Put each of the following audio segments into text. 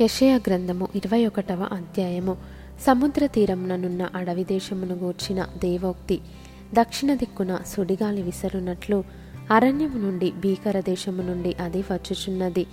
యషయ గ్రంథము ఇరవై ఒకటవ అధ్యాయము. సముద్ర తీరముననున్న అడవి దేశమును గూర్చిన దేవోక్తి దక్షిణ దిక్కున సుడిగాలి విసరునట్లు అరణ్యము నుండి భీకర దేశము నుండి అది వచ్చుచున్నది.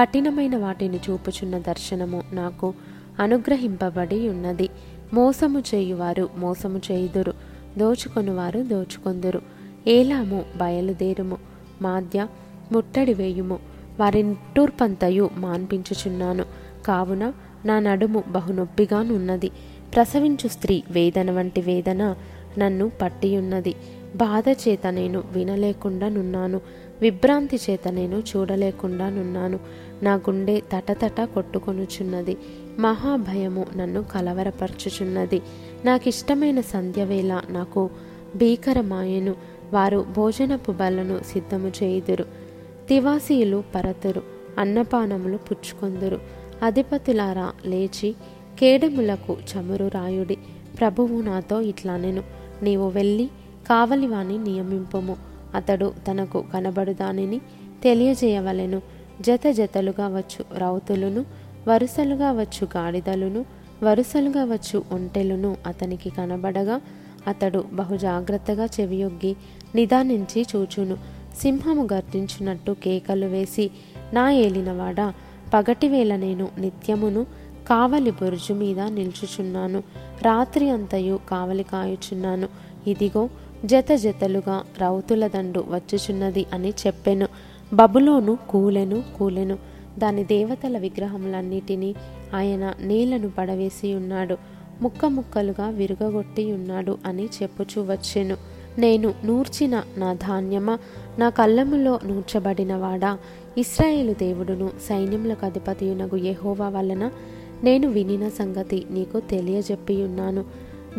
కఠినమైన వాటిని చూపుచున్న దర్శనము నాకు అనుగ్రహింపబడి ఉన్నది మోసము చేయువారు మోసము చేయుదురు దోచుకొనువారు దోచుకొందురు. ఏలాము బయలుదేరుము మాధ్య ముట్టడి వేయుము. వారిని నిట్టూర్పంతయు మాన్పించుచున్నాను. కావున నా నడుము బహునొప్పిగానున్నది ప్రసవించు స్త్రీ వేదన వంటి వేదన నన్ను పట్టియున్నది. బాధ చేత నేను వినలేకుండా నున్నాను. విభ్రాంతి చేత నేను చూడలేకుండా నున్నాను. నా గుండె తటతట కొట్టుకొనుచున్నది. మహాభయము నన్ను కలవరపరచుచున్నది. నాకిష్టమైన సంధ్యవేళ నాకు భీకరమాయను. వారు భోజనపు బలను సిద్ధము చేయుదురు. తివాసీయులు పరతురు అన్నపానములు పుచ్చుకొందురు. అధిపతులారా లేచి కేడములకు చమురు రాయుడి. ప్రభువు నాతో ఇట్లా నేను నీవు వెళ్ళి కావలివాని నియమింపము. అతడు తనకు కనబడుదానిని తెలియజేయవలెను. జత జతలుగా వచ్చు రౌతులను వరుసలుగా వచ్చు గాడిదలును వరుసలుగా వచ్చు ఒంటెలును అతనికి కనబడగా అతడు బహుజాగ్రత్తగా చెవియొగ్గి నిదానించి చూచును. సింహము గర్జించినట్టు కేకలు వేసి నా ఏలినవాడా పగటివేళ నేను నిత్యమును కావలి బురుజు మీద నిల్చుచున్నాను. రాత్రి అంతయు కావలి కాయుచున్నాను. ఇదిగో జత జతలుగా రౌతుల దండు వచ్చుచున్నది అని చెప్పెను. బబులోను కూలెను కూలెను. దాని దేవతల విగ్రహములన్నిటినీ ఆయన నీళ్ళను పడవేసి ఉన్నాడు. ముక్క ముక్కలుగా విరుగగొట్టి ఉన్నాడు అని చెప్పుచూ వచ్చెను. నేను నూర్చిన నా ధాన్యమా? నా కళ్ళములో నూర్చబడినవాడా? ఇస్రాయేలు దేవుడును సైన్యములకు అధిపతియునగు ఎహోవా వలన నేను వినిన సంగతి నీకు తెలియజెప్పియున్నాను.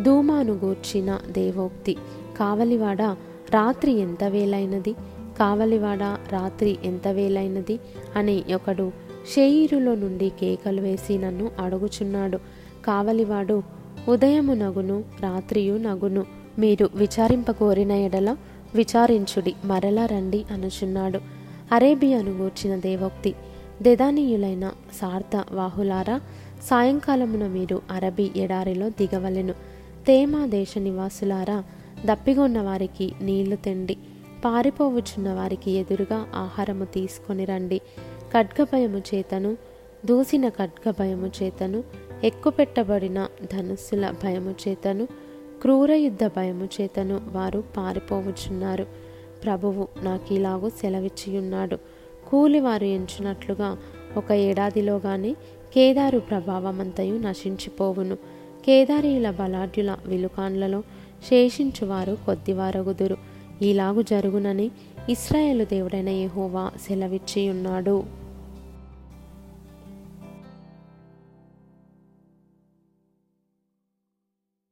ధూమాను గూర్చిన దేవోక్తి కావలివాడా రాత్రి ఎంత వేలైనది కావలివాడా రాత్రి ఎంత వేలైనది అని ఒకడు షేయిరులో నుండి కేకలు వేసి నన్ను అడుగుచున్నాడు. కావలివాడు ఉదయము నగును రాత్రియు నగును. మీరు విచారింపకోరిన ఎడల విచారించుడి మరలా రండి అనుచున్నాడు. అరేబియాను గూర్చిన దేవోక్తి దెదానీయులైన సార్థ వాహులారా సాయంకాలమున మీరు అరబీ ఎడారిలో దిగవలెను. తేమా దేశ నివాసులారా దప్పిగొన్న వారికి నీళ్ళు తెండి పారిపోవుచున్న వారికి ఎదురుగా ఆహారము తీసుకొని రండి. ఖడ్గభయము చేతను దూసిన ఖడ్గభయము చేతను ఎక్కుపెట్టబడిన ధనుస్సుల భయము చేతను క్రూర యుద్ధ భయము చేతను వారు పారిపోవచ్చున్నారు. ప్రభువు నాకు ఇలాగూ సెలవిచ్చియున్నాడు. కూలి వారు ఎంచినట్లుగా ఒక ఏడాదిలోగానే కేదారు ప్రభావమంతయు నశించిపోవును. కేదారీల బలాఢ్యుల విలుకాన్లలో శేషించువారు కొద్దివారగుదురు. ఇలాగు జరుగునని ఇస్రాయేలు దేవుడైన యెహోవా సెలవిచ్చియున్నాడు.